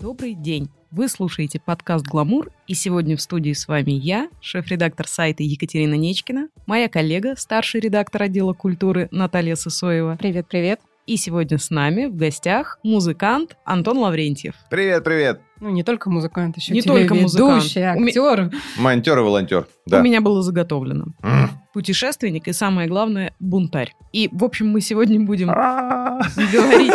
Добрый день! Вы слушаете подкаст «Гламур», и сегодня в студии с вами я, шеф-редактор сайта Екатерина Нечкина, моя коллега, старший редактор отдела культуры Наталья Сысоева. Привет-привет. И сегодня с нами в гостях музыкант Антон Лаврентьев. Привет, привет. Ну, не только музыкант, еще Не только музыкант. актер. Монтер и волонтер. Да. У меня было заготовлено. Путешественник и, самое главное, бунтарь. И, в общем, мы сегодня будем говорить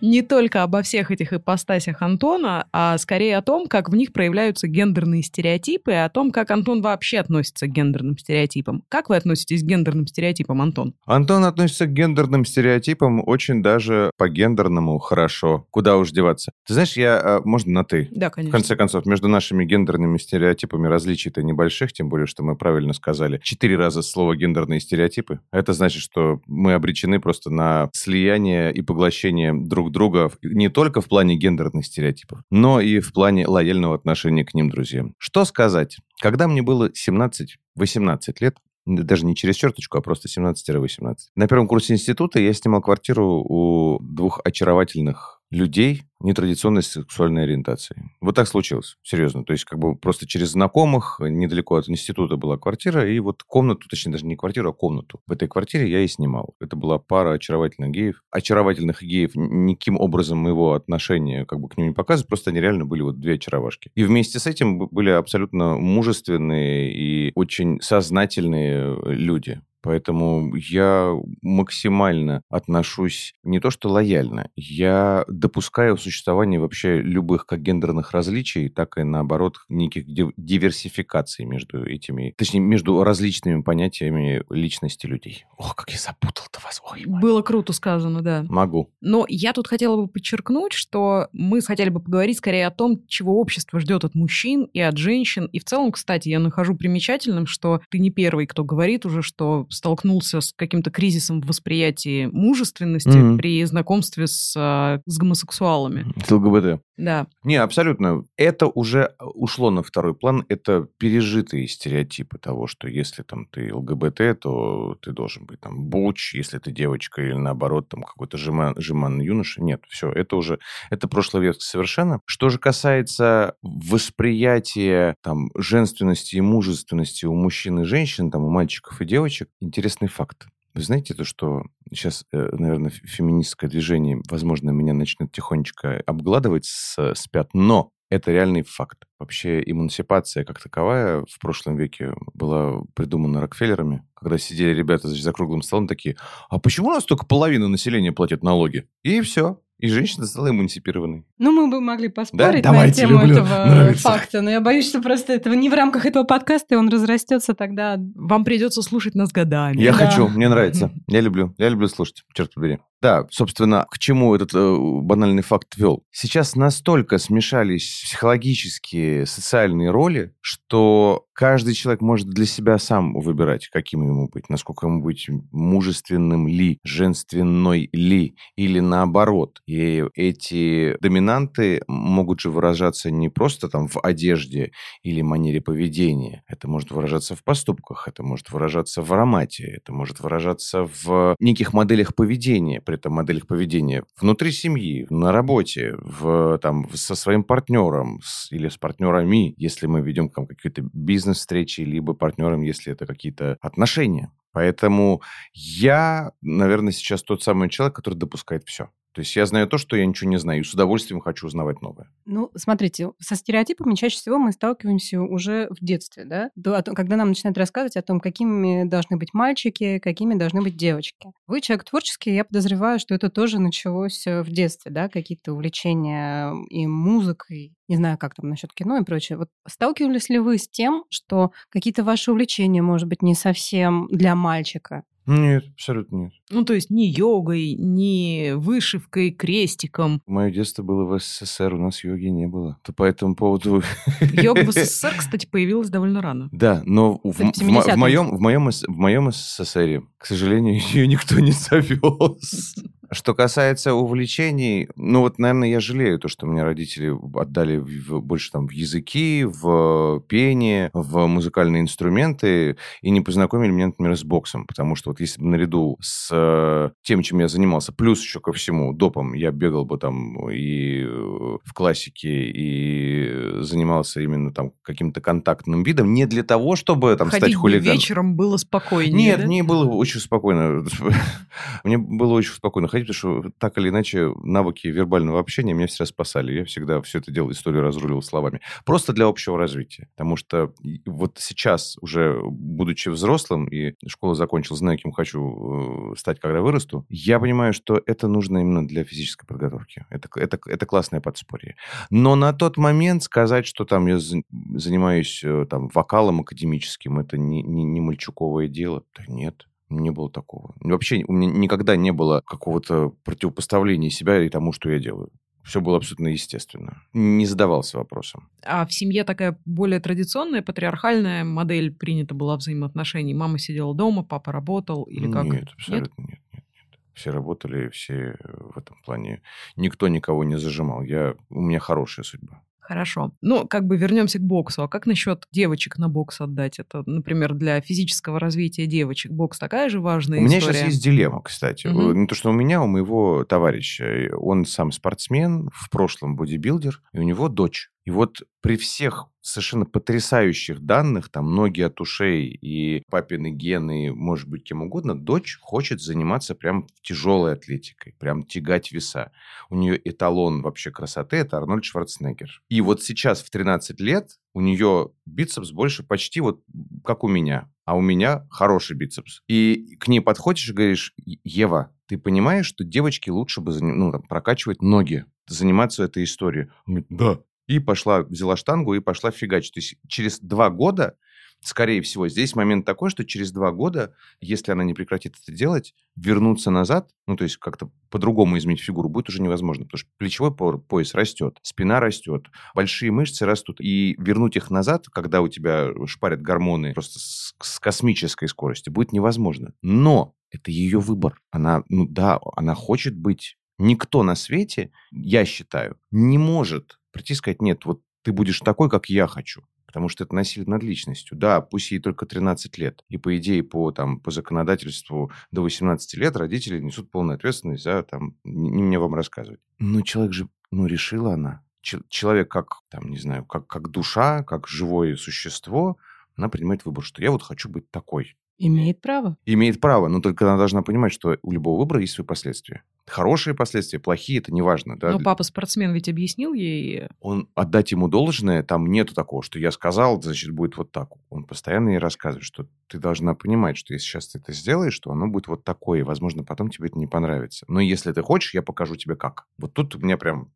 не только обо всех этих ипостасях Антона, а скорее о том, как в них проявляются гендерные стереотипы, и о том, как Антон вообще относится к гендерным стереотипам. Как вы относитесь к гендерным стереотипам, Антон? Антон относится к гендерным стереотипам очень даже по-гендерному хорошо. Куда уж деваться. Ты знаешь, я... а, Можно на «ты»? Да, В конечно. конце концов, между нашими гендерными стереотипами различий-то небольших, тем более, что мы правильно сказали. Четыре раза слово «гендерные стереотипы». Это значит, что мы обречены просто на слияние и поглощение друг друга не только в плане гендерных стереотипов, но и в плане лояльного отношения к ним, друзья. Что сказать? Когда мне было 17-18 лет, даже не через черточку, а просто 17-18. На первом курсе института я снимал квартиру у двух очаровательных людей нетрадиционной сексуальной ориентации. Вот так случилось, серьезно. То есть как бы просто через знакомых недалеко от института была квартира, и вот комнату, точнее даже не квартиру, а комнату. В этой квартире я и снимал. Это была пара очаровательных геев. Очаровательных геев никаким образом моего отношения как бы к ним не показывают, просто они реально были вот две очаровашки. И вместе с этим были абсолютно мужественные и очень сознательные люди. Поэтому я максимально отношусь не то что лояльно, я допускаю существование вообще любых как гендерных различий, так и наоборот неких ди- диверсификаций между этими, точнее, между различными понятиями личности людей. Ох, как я запутал-то вас. Ой, ой. Было круто сказано, да. Могу. Но я тут хотела бы подчеркнуть, что мы хотели бы поговорить скорее о том, чего общество ждет от мужчин и от женщин. И в целом, кстати, я нахожу примечательным, что ты не первый, кто говорит уже, что столкнулся с каким-то кризисом в восприятии мужественности Мгм. при знакомстве с, а, с гомосексуалами. С ЛГБТ. Да. Не, абсолютно. Это уже ушло на второй план. Это пережитые стереотипы того, что если там ты ЛГБТ, то ты должен быть там буч, если ты девочка или наоборот там какой-то жеман, жеманный юноша. Нет, все, это уже, это прошлый век совершенно. Что же касается восприятия там женственности и мужественности у мужчин и женщин, там у мальчиков и девочек, интересный факт. Вы знаете то, что сейчас, э, наверное, фе- феминистское движение, возможно, меня начнет тихонечко обгладывать с, с пят, но это реальный факт. Вообще эмансипация как таковая в прошлом веке была придумана Рокфеллерами, когда сидели ребята за круглым столом такие, а почему у нас только половина населения платит налоги? И все. И женщина стала эмансипированной. Ну, мы бы могли поспорить на Давайте, тему люблю, этого нравится. факта, но я боюсь, что просто этого не в рамках этого подкаста, и он разрастется тогда. Вам придется слушать нас годами. Я Да. хочу, мне нравится. Я люблю, я люблю слушать, черт побери. Да, собственно, к чему этот э, банальный факт вел? Сейчас настолько смешались психологические, социальные роли, что каждый человек может для себя сам выбирать, каким ему быть, насколько ему быть мужественным ли, женственной ли, или наоборот. И эти доминанты могут же выражаться не просто там в одежде или манере поведения. Это может выражаться в поступках, это может выражаться в аромате, это может выражаться в неких моделях поведения, при этом моделях поведения внутри семьи, на работе, в, там, со своим партнером с- или с партнерами, если мы ведем там, какие-то бизнес-встречи, либо партнером, если это какие-то отношения. Поэтому я, наверное, сейчас тот самый человек, который допускает все. То есть я знаю то, что я ничего не знаю, и с удовольствием хочу узнавать новое. Ну, смотрите, со стереотипами чаще всего мы сталкиваемся уже в детстве, да? Когда нам начинают рассказывать о том, какими должны быть мальчики, какими должны быть девочки. Вы человек творческий, я подозреваю, что это тоже началось э, в детстве, да? Какие-то увлечения и музыкой, не знаю, как там насчет кино и прочее. Вот сталкивались ли вы с тем, что какие-то ваши увлечения, может быть, не совсем для мальчика? Нет, абсолютно нет. Ну, то есть ни йогой, ни вышивкой, крестиком. Мое детство было в СССР, у нас йоги не было. То по этому поводу... Йога в СССР, кстати, появилась довольно рано. Да, но в, в в 70-е. моем, в, моем, в моем СССР, к сожалению, ее никто не завез. Что касается увлечений, ну вот, наверное, я жалею то, что меня родители отдали в, больше там в языки, в пение, в музыкальные инструменты и не познакомили меня, например, с боксом, потому что вот если бы наряду с э, тем, чем я занимался, плюс еще ко всему допом, я бегал бы там и в классике, и занимался именно там каким-то контактным видом, не для того, чтобы там Ходить стать хулиганом. вечером было спокойнее, Нет, да? мне было очень спокойно. Мне было очень спокойно ходить, потому что так или иначе навыки вербального общения меня всегда спасали. Я всегда все это делал, историю разруливал словами. Просто для общего развития. Потому что вот сейчас, уже будучи взрослым и школу закончил, знаю, кем хочу э, стать, когда вырасту, я понимаю, что это нужно именно для физической подготовки. Это, это, это классное подспорье. Но на тот момент сказать, что там я занимаюсь э, там вокалом академическим, это не, не, не мальчуковое дело. Да нет. Не было такого. Вообще у меня никогда не было какого-то противопоставления себя и тому, что я делаю. Все было абсолютно естественно. Не задавался вопросом. А в семье такая более традиционная, патриархальная модель принята была взаимоотношений? Мама сидела дома, папа работал или как? Нет, абсолютно нет? нет. Все работали, все в этом плане. Никто никого не зажимал. Я, у меня хорошая судьба. Хорошо. Ну, как бы вернемся к боксу. А как насчет девочек на бокс отдать? Это, например, для физического развития девочек бокс такая же важная у история? У меня сейчас есть дилемма, кстати. Угу. Не то, что у меня, у моего товарища. Он сам спортсмен, в прошлом бодибилдер, и у него дочь. И вот при всех совершенно потрясающих данных, там ноги от ушей и папины гены, может быть, кем угодно, дочь хочет заниматься прям тяжелой атлетикой, прям тягать веса. У нее эталон вообще красоты – это Арнольд Шварценеггер. И вот сейчас в 13 лет у нее бицепс больше почти вот как у меня, а у меня хороший бицепс. И к ней подходишь и говоришь, Ева, ты понимаешь, что девочке лучше бы ну, там, прокачивать ноги, заниматься этой историей? Он говорит, да и пошла, взяла штангу и пошла фигачить. То есть через два года, скорее всего, здесь момент такой, что через два года, если она не прекратит это делать, вернуться назад, ну, то есть как-то по-другому изменить фигуру будет уже невозможно, потому что плечевой пояс растет, спина растет, большие мышцы растут, и вернуть их назад, когда у тебя шпарят гормоны просто с, с космической скоростью, будет невозможно. Но это ее выбор. Она, ну да, она хочет быть Никто на свете, я считаю, не может прийти и сказать, нет, вот ты будешь такой, как я хочу. Потому что это насилие над личностью. Да, пусть ей только 13 лет. И по идее, по, там, по законодательству до 18 лет родители несут полную ответственность за, там, не, не мне вам рассказывать. Но человек же, ну, решила она. Человек как, там, не знаю, как, как душа, как живое существо, она принимает выбор, что я вот хочу быть такой. Имеет право. Имеет право, но только она должна понимать, что у любого выбора есть свои последствия. Хорошие последствия, плохие, это не важно. Да? Но папа спортсмен ведь объяснил ей... Он, отдать ему должное, там нету такого, что я сказал, значит, будет вот так. Он постоянно ей рассказывает, что ты должна понимать, что если сейчас ты это сделаешь, что оно будет вот такое, и, возможно, потом тебе это не понравится. Но если ты хочешь, я покажу тебе как. Вот тут у меня прям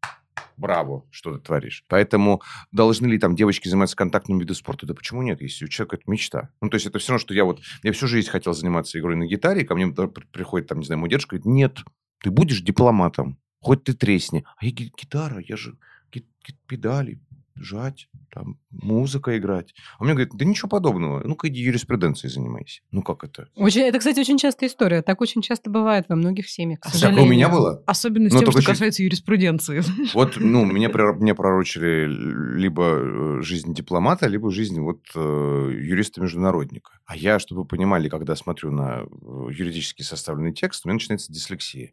браво, что ты творишь. Поэтому должны ли там девочки заниматься контактным видом спорта? Да почему нет, если у человека это мечта? Ну, то есть это все равно, что я вот, я всю жизнь хотел заниматься игрой на гитаре, и ко мне приходит там, не знаю, мой дедушка, говорит, нет, ты будешь дипломатом, хоть ты тресни. А я гитара, я же педали, жать, там, музыка играть. А мне говорят, да ничего подобного, ну-ка иди юриспруденцией занимайся. Ну как это? Очень, это, кстати, очень частая история. Так очень часто бывает во многих семьях, к Так у меня было. Особенно с Но тем, что чуть... касается юриспруденции. Вот, ну, мне, мне пророчили либо э, жизнь дипломата, либо жизнь вот э, юриста-международника. А я, чтобы вы понимали, когда смотрю на э, юридически составленный текст, у меня начинается дислексия.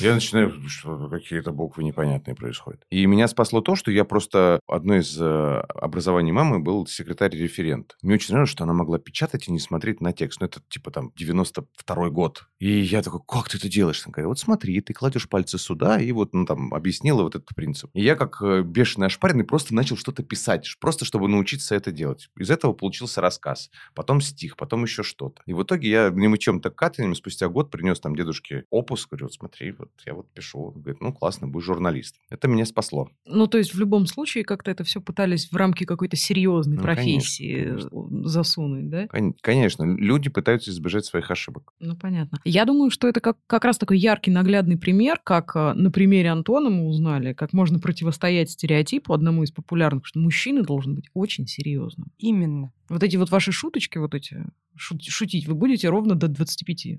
Я начинаю, что какие-то буквы непонятные происходят. И меня спасло то, что я просто одно из образовании мамы был секретарь-референт. Мне очень нравилось, что она могла печатать и не смотреть на текст. Ну, это типа там 92-й год. И я такой, как ты это делаешь? Она говорит, вот смотри, ты кладешь пальцы сюда, и вот, ну, там, объяснила вот этот принцип. И я, как э, бешеный ошпаренный, просто начал что-то писать, просто чтобы научиться это делать. Из этого получился рассказ, потом стих, потом еще что-то. И в итоге я немычем-то катанием спустя год принес там дедушке опус, говорю, вот смотри, вот я вот пишу. Он говорит, ну, классно, будешь журналист. Это меня спасло. Ну, то есть в любом случае как-то это все пытались в рамки какой-то серьезной ну, профессии конечно, конечно. засунуть, да? Конечно, люди пытаются избежать своих ошибок. Ну, понятно. Я думаю, что это как, как раз такой яркий, наглядный пример, как э, на примере Антона мы узнали, как можно противостоять стереотипу одному из популярных, что мужчина должен быть очень серьезным. Именно. Вот эти вот ваши шуточки, вот эти, шутить вы будете ровно до 25.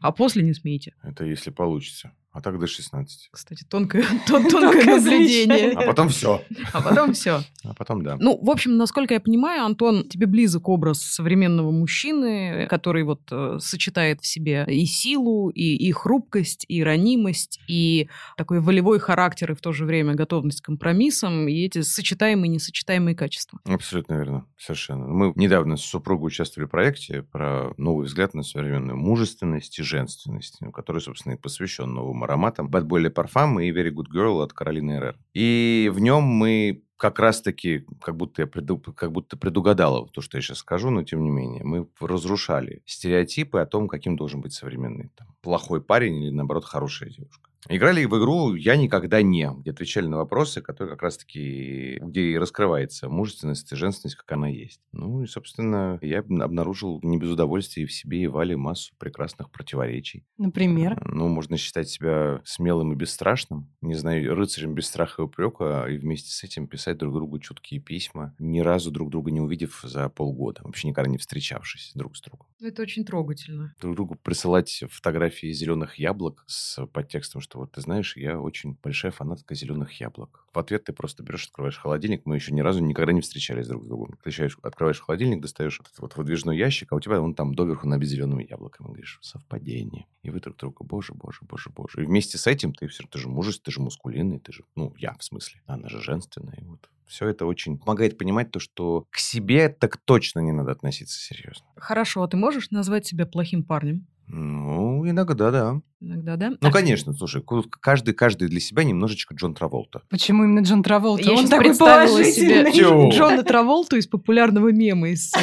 А после не смейте. Это если получится. А так до 16. Кстати, тонкое, тон- тонкое наблюдение. А потом все. А потом все. А потом да. Ну, в общем, насколько я понимаю, Антон, тебе близок образ современного мужчины, который вот э, сочетает в себе и силу, и, и хрупкость, и ранимость, и такой волевой характер, и в то же время готовность к компромиссам, и эти сочетаемые и несочетаемые качества. Абсолютно верно. Совершенно. Мы недавно с супругой участвовали в проекте про новый взгляд на современную мужественность и женственность, ну, который, собственно, и посвящен новым ароматам Bad Boy Le Parfum и Very Good Girl от Каролины Эррер. И в нем мы как раз-таки, как будто я преду- как будто предугадала то, что я сейчас скажу, но тем не менее, мы разрушали стереотипы о том, каким должен быть современный там, плохой парень или, наоборот, хорошая девушка. Играли в игру «Я никогда не», где отвечали на вопросы, которые как раз-таки, где и раскрывается мужественность и женственность, как она есть. Ну и, собственно, я обнаружил не без удовольствия и в себе, и Вале массу прекрасных противоречий. Например? Ну, можно считать себя смелым и бесстрашным, не знаю, рыцарем без страха и упрека, и вместе с этим писать друг другу чуткие письма, ни разу друг друга не увидев за полгода, вообще никогда не встречавшись друг с другом. Это очень трогательно. Друг другу присылать фотографии зеленых яблок с подтекстом, что вот ты знаешь, я очень большая фанатка зеленых яблок. В ответ ты просто берешь, открываешь холодильник, мы еще ни разу никогда не встречались друг с другом. Ты еще открываешь холодильник, достаешь этот вот выдвижной ящик, а у тебя он там доверху набит зелеными яблоками. Говоришь, совпадение. И вы друг другу, боже, боже, боже, боже. И вместе с этим ты все, ты же мужественный, ты же мускулинный, ты же, ну, я в смысле, она же женственная. И вот все это очень помогает понимать то, что к себе так точно не надо относиться серьезно. Хорошо, а ты можешь назвать себя плохим парнем? Ну, иногда, да. Иногда, да? Ну, А конечно, слушай, каждый, каждый для себя немножечко Джон Траволта. Почему именно Джон Траволта? Я Он сейчас такой положительный. себе? Джона Траволту из популярного мема из... э,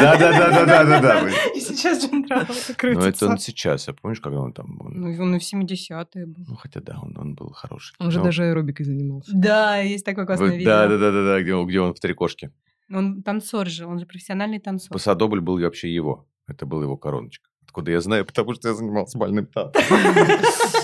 Да-да-да-да-да-да. И сейчас Джон Траволта Ну, это крутится. он сейчас, а помнишь, когда он там... Ну, он и в 70-е был. Ну, хотя да, он, он был хороший. Он же Ну, даже аэробикой занимался. Да, есть такое классное видео. Да-да-да-да, где, он- где он в три кошки. Он танцор же, он же профессиональный танцор. Пасадобль был вообще его. Это был его короночка. Откуда я знаю? Потому что я занимался бальным танцем.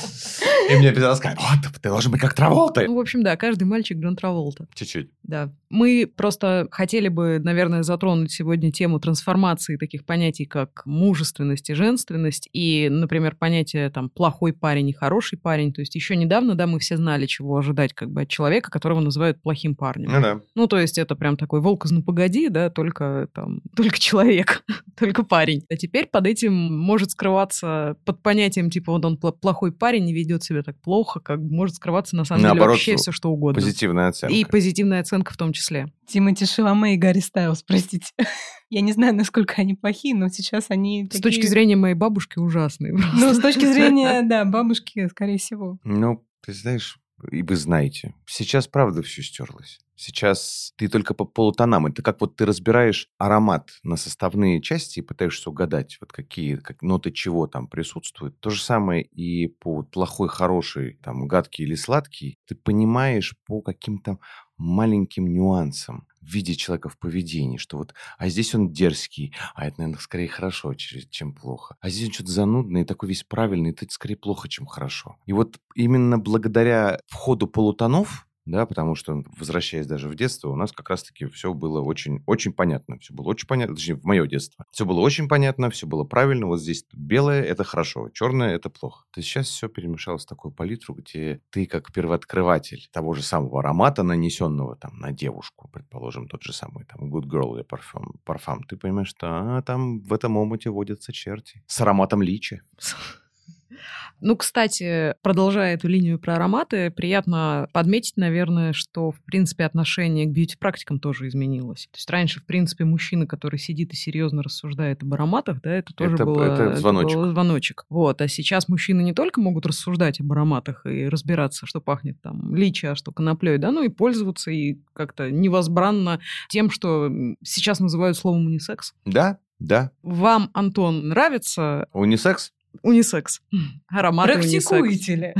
И мне обязательно сказать, вот, ты должен быть как Траволта. Ну, в общем, да, каждый мальчик Джон Траволта. Чуть-чуть. Да. Мы просто хотели бы, наверное, затронуть сегодня тему трансформации таких понятий, как мужественность и женственность, и, например, понятие там плохой парень и хороший парень. То есть еще недавно, да, мы все знали, чего ожидать как бы от человека, которого называют плохим парнем. Ну да. Ну, то есть это прям такой волк из ну погоди, да, только там, только человек, только парень. А теперь под этим может скрываться, под понятием, типа, вот он плохой парень, не ведет себя так плохо, как может скрываться на самом деле Наоборот, вообще все, что угодно. Позитивная оценка. И позитивная оценка в том числе. Тимати Шаломе и Гарри Стайлз, простите. Я не знаю, насколько они плохие, но сейчас они С точки зрения моей бабушки ужасные. просто. Ну, с точки зрения, да, бабушки, скорее всего. Ну, ты знаешь, и вы знаете, сейчас правда все стерлось. Сейчас ты только по полутонам. Это как вот ты разбираешь аромат на составные части и пытаешься угадать, вот какие как ноты чего там присутствуют. То же самое и по плохой, хороший, там, гадкий или сладкий. Ты понимаешь по каким-то маленьким нюансам в виде человека в поведении, что вот, а здесь он дерзкий, а это, наверное, скорее хорошо, чем плохо. А здесь он что-то занудный, такой весь правильный, это скорее плохо, чем хорошо. И вот именно благодаря входу полутонов, да, потому что, возвращаясь даже в детство, у нас как раз-таки все было очень, очень понятно. Все было очень понятно, точнее, в мое детство. Все было очень понятно, все было правильно. Вот здесь белое – это хорошо, черное – это плохо. То есть сейчас все перемешалось в такую палитру, где ты как первооткрыватель того же самого аромата, нанесенного там на девушку, предположим, тот же самый там Good Girl или парфюм, парфам, ты понимаешь, что а, там в этом омуте водятся черти с ароматом личи. Ну, кстати, продолжая эту линию про ароматы, приятно подметить, наверное, что, в принципе, отношение к бьюти-практикам тоже изменилось. То есть раньше, в принципе, мужчина, который сидит и серьезно рассуждает об ароматах, да, это тоже Это- было, это звоночек. был звоночек. Вот. А сейчас мужчины не только могут рассуждать об ароматах и разбираться, что пахнет там личи, а что коноплей, да, ну и пользоваться и как-то невозбранно тем, что сейчас называют словом унисекс. Да, да. Вам, Антон, нравится Унисекс? Унисекс? Ароматы. Практикуете ли?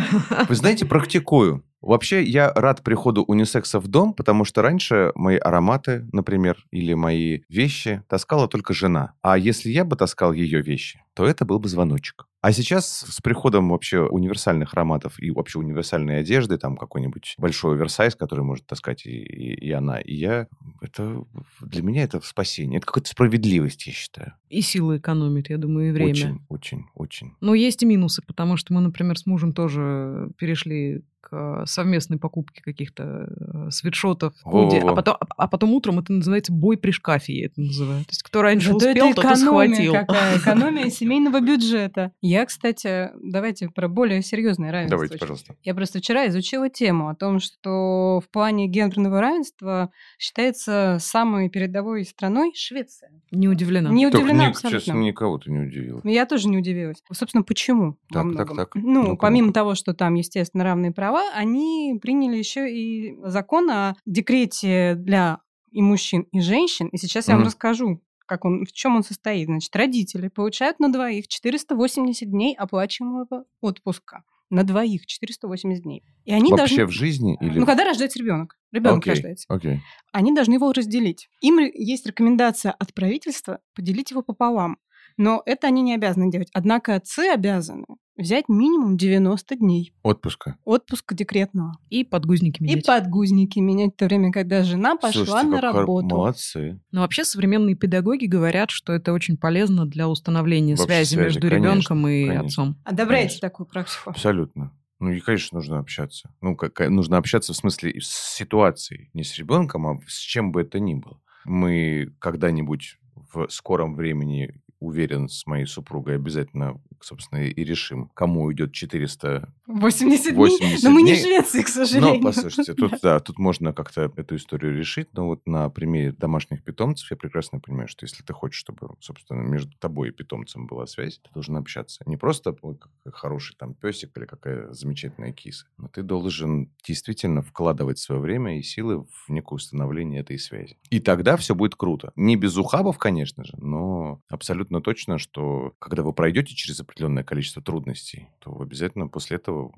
Вы знаете, практикую. Вообще, я рад приходу унисекса в дом, потому что раньше мои ароматы, например, или мои вещи таскала только жена. А если я бы таскал ее вещи, то это был бы звоночек. А сейчас с приходом вообще универсальных ароматов и вообще универсальной одежды, там какой-нибудь большой оверсайз, который может таскать и, и, и она, и я, это для меня это спасение. Это какая-то справедливость, я считаю. И силы экономит, я думаю, и время. Очень, очень, очень. Но есть и минусы, потому что мы, например, с мужем тоже перешли к совместной покупке каких-то э, свитшотов, худи, а потом, а потом утром это называется бой при шкафе, я это называю. То есть кто раньше Зато успел, это тот схватил. какая, экономия семейного бюджета. Я, кстати, давайте про более серьезное равенство. Давайте, пожалуйста. Я просто вчера изучила тему о том, что в плане гендерного равенства считается самой передовой страной Швеция. Не удивлена. Не удивлена Только, абсолютно. Честно, никого ты не удивила. Я тоже не удивилась. Собственно, почему? Так, так, так. Ну, ну помимо того, что там, естественно, равные права, они приняли еще и закон о декрете для и мужчин, и женщин. И сейчас я вам расскажу, как он, в чем он состоит. Значит, родители получают на двоих 480 дней оплачиваемого отпуска. На двоих 480 дней. И они Вообще должны... в жизни? Или... Ну, когда рождается ребенок. Ребенок Окей, рождается. Окей. Они должны его разделить. Им есть рекомендация от правительства поделить его пополам. Но это они не обязаны делать. Однако отцы обязаны взять минимум 90 дней Отпуска. отпуска декретного. И подгузники И менять. подгузники менять в то время, когда жена пошла Слушайте, на работу. Молодцы. Но вообще современные педагоги говорят, что это очень полезно для установления Вообще связи, связи, между конечно, ребенком и конечно. отцом. Одобряете Конечно. такую практику? Абсолютно. Ну и, конечно, нужно общаться. Ну, как, нужно общаться в смысле и с ситуацией. Не с ребенком, а с чем бы это ни было. Мы когда-нибудь в скором времени, уверен, с моей супругой обязательно, собственно, и решим, кому уйдет 400 80 дней? 80 Но мы не в дней. Швеции, к Но, сожалению. послушайте, тут, да, тут можно как-то эту историю решить, но вот на примере домашних питомцев я прекрасно понимаю, что если ты хочешь, чтобы, собственно, между тобой и питомцем была связь, ты должен общаться. Не просто, ой, какой хороший там песик или какая замечательная киса, но ты должен действительно вкладывать свое время и силы в некое установление этой связи. И тогда все будет круто. Не без ухабов, конечно же, но абсолютно точно, что когда вы пройдете через определенное количество трудностей, то обязательно после этого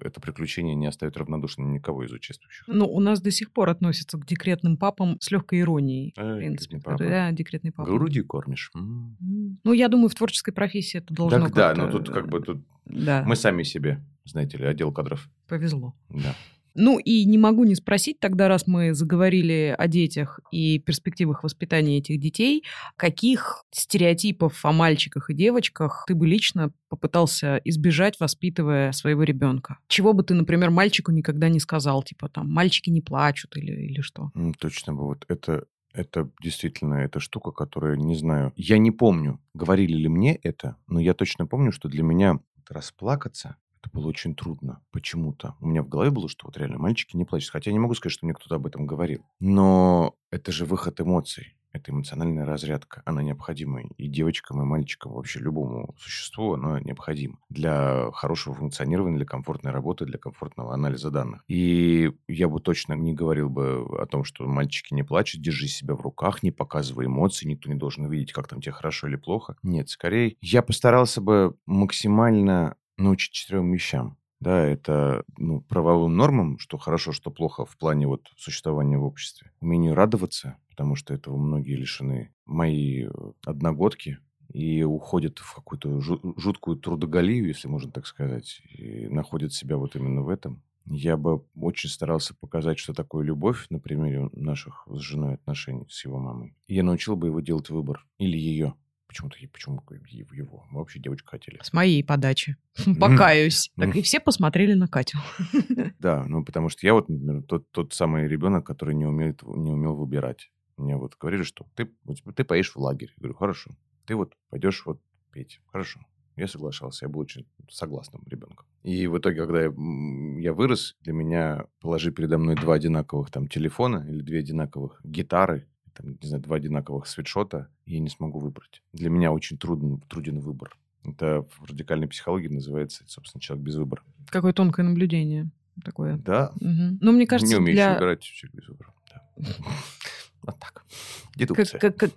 это приключение не оставит равнодушным никого из участвующих. Ну, у нас до сих пор относятся к декретным папам с легкой иронией. Э, в принципе. папа. Да, декретный папа. Груди кормишь. М. М. Ну, я думаю, в творческой профессии это должно Так да, но тут как бы тут Да, мы сами себе, знаете ли, отдел кадров. повезло. Да. Ну, и не могу не спросить тогда, раз мы заговорили о детях и перспективах воспитания этих детей, каких стереотипов о мальчиках и девочках ты бы лично попытался избежать, воспитывая своего ребенка? Чего бы ты, например, мальчику никогда не сказал, типа там, мальчики не плачут или, или что? Точно бы вот это это действительно эта штука, которая, не знаю, я не помню, говорили ли мне это, но я точно помню, что для меня расплакаться это было очень трудно почему-то. У меня в голове было, что вот реально мальчики не плачут. Хотя я не могу сказать, что мне кто-то об этом говорил. Но это же выход эмоций. Это эмоциональная разрядка. Она необходима и девочкам, и мальчикам, вообще любому существу она необходима. Для хорошего функционирования, для комфортной работы, для комфортного анализа данных. И я бы точно не говорил бы о том, что мальчики не плачут, держи себя в руках, не показывай эмоций, никто не должен увидеть, как там тебе хорошо или плохо. Нет, скорее, я постарался бы максимально научить четырем вещам. Да, это ну, правовым нормам, что хорошо, что плохо в плане вот существования в обществе. Умению радоваться, потому что этого многие лишены. Мои э, одногодки и уходят в какую-то жу- жуткую трудоголию, если можно так сказать, и находят себя вот именно в этом. Я бы очень старался показать, что такое любовь на примере наших с женой отношений с его мамой. Я научил бы его делать выбор. Или ее. Почему-то почему его-. Мы вообще девочку хотели. С моей подачи. Покаюсь. Так и все посмотрели на Катю. Да, ну потому что я вот, например, тот, тот самый ребенок, который не, умеет, не умел выбирать. Мне вот говорили, что ты, ты поедешь в лагерь. Я говорю, хорошо. Ты вот пойдешь вот петь. Хорошо. Я соглашался, я был очень согласным ребенком. И в итоге, когда я, я вырос, для меня положи передо мной два одинаковых там телефона или две одинаковых гитары, там, не знаю, два одинаковых свитшота, и я не смогу выбрать. Для меня очень труден, труден выбор. Это в радикальной психологии называется, собственно, человек без выбора. Какое тонкое наблюдение такое. Да, Мгм. Ну, мне кажется, не умеешь для... выбирать человек без выбора. Да. Вот так. как, Дедукция. как, как,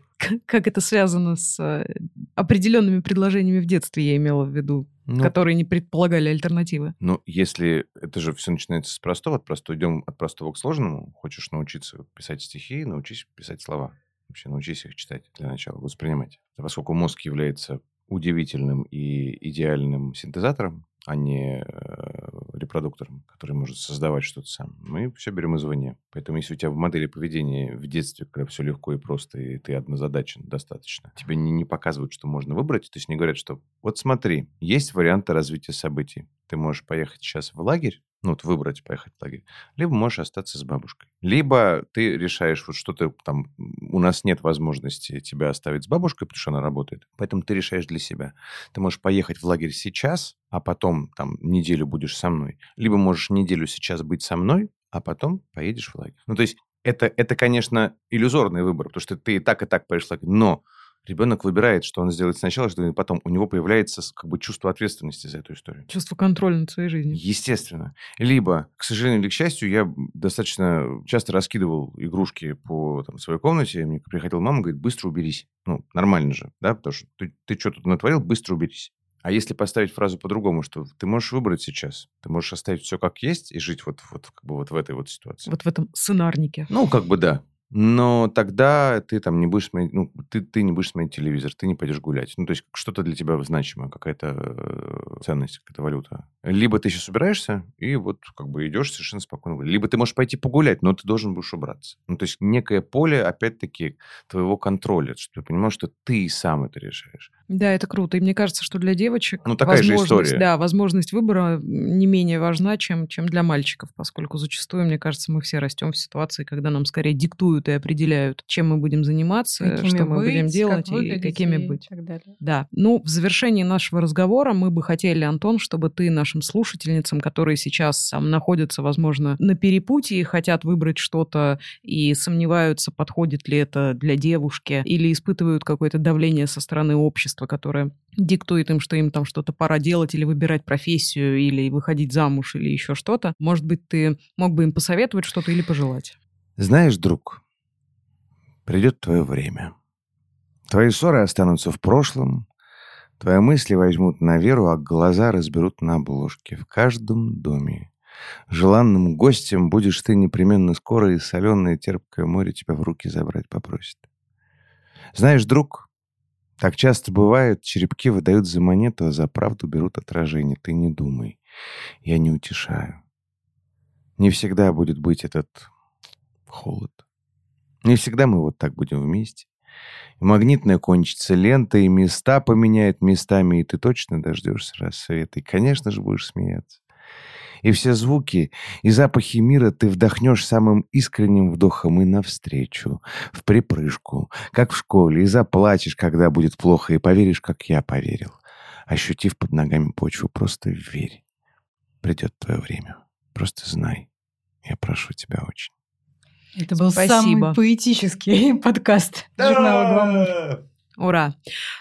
как это связано с э, определенными предложениями в детстве, я имела в виду, Ну, которые не предполагали альтернативы. ну, если это же все начинается с простого, от простого идем от простого к сложному. Хочешь научиться писать стихи, научись писать слова. Вообще научись их читать для начала, воспринимать. Поскольку мозг является удивительным и идеальным синтезатором, а не э, репродуктором, который может создавать что-то сам. Мы все берем извне. Поэтому если у тебя в модели поведения в детстве, когда все легко и просто, и ты однозадачен достаточно, тебе не, не показывают, что можно выбрать, то есть не говорят, что вот смотри, есть варианты развития событий. Ты можешь поехать сейчас в лагерь, ну, вот выбрать поехать в лагерь, либо можешь остаться с бабушкой. Либо ты решаешь, вот что ты там, у нас нет возможности тебя оставить с бабушкой, потому что она работает, поэтому ты решаешь для себя. Ты можешь поехать в лагерь сейчас, а потом там неделю будешь со мной. Либо можешь неделю сейчас быть со мной, а потом поедешь в лагерь. Ну, то есть это, это, конечно, иллюзорный выбор, потому что ты и так, и так поедешь в лагерь, но ребенок выбирает, что он сделает сначала, что потом. У него появляется как бы чувство ответственности за эту историю. Чувство контроля над своей жизнью. Естественно. Либо, к сожалению или к счастью, я достаточно часто раскидывал игрушки по там, своей комнате, мне приходила мама, говорит, быстро уберись. Ну, нормально же, да, потому что ты, ты что тут натворил, быстро уберись. А если поставить фразу по-другому, что ты можешь выбрать сейчас, ты можешь оставить все как есть и жить вот, вот, как бы вот в этой вот ситуации. Вот в этом сценарнике. Ну, как бы да. Но тогда ты там не будешь смотреть, ну, ты, ты не будешь смотреть телевизор, ты не пойдешь гулять. Ну, то есть что-то для тебя значимое, какая-то э, ценность, какая-то валюта. Либо ты сейчас убираешься и вот как бы идешь совершенно спокойно. Либо ты можешь пойти погулять, но ты должен будешь убраться. Ну, то есть некое поле, опять-таки, твоего контроля, что ты понимаешь, что ты сам это решаешь. Да, это круто. И мне кажется, что для девочек ну, такая же история. Да, возможность выбора не менее важна, чем, чем для мальчиков, поскольку зачастую, мне кажется, мы все растем в ситуации, когда нам скорее диктуют и определяют, чем мы будем заниматься, какими что мы будем делать как и какими и быть. Так далее. Да. Ну, в завершении нашего разговора мы бы хотели, Антон, чтобы ты нашим слушательницам, которые сейчас там находятся, возможно, на перепутье и хотят выбрать что-то и сомневаются, подходит ли это для девушки, или испытывают какое-то давление со стороны общества, которое диктует им, что им там что-то пора делать или выбирать профессию, или выходить замуж, или еще что-то. Может быть, ты мог бы им посоветовать что-то или пожелать? Знаешь, друг, придет твое время. Твои ссоры останутся в прошлом, твои мысли возьмут на веру, а глаза разберут на обложке в каждом доме. Желанным гостем будешь ты непременно скоро, и соленое терпкое море тебя в руки забрать попросит. Знаешь, друг, так часто бывает, черепки выдают за монету, а за правду берут отражение. Ты не думай. Я не утешаю. Не всегда будет быть этот холод. Не всегда мы вот так будем вместе. И магнитная кончится лента, и места поменяет местами, и ты точно дождешься рассвета. И, конечно же, будешь смеяться и все звуки и запахи мира ты вдохнешь самым искренним вдохом и навстречу, в припрыжку, как в школе, и заплачешь, когда будет плохо, и поверишь, как я поверил. Ощутив под ногами почву, просто верь. Придет твое время. Просто знай. Я прошу тебя очень. Это был Спасибо. самый поэтический подкаст журнала «Гламур». Ура!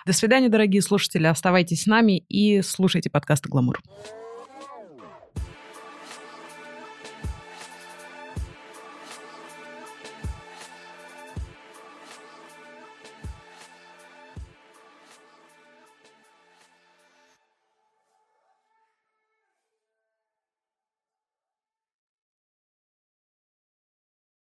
До свидания, дорогие слушатели. Оставайтесь с нами и слушайте подкасты «Гламур».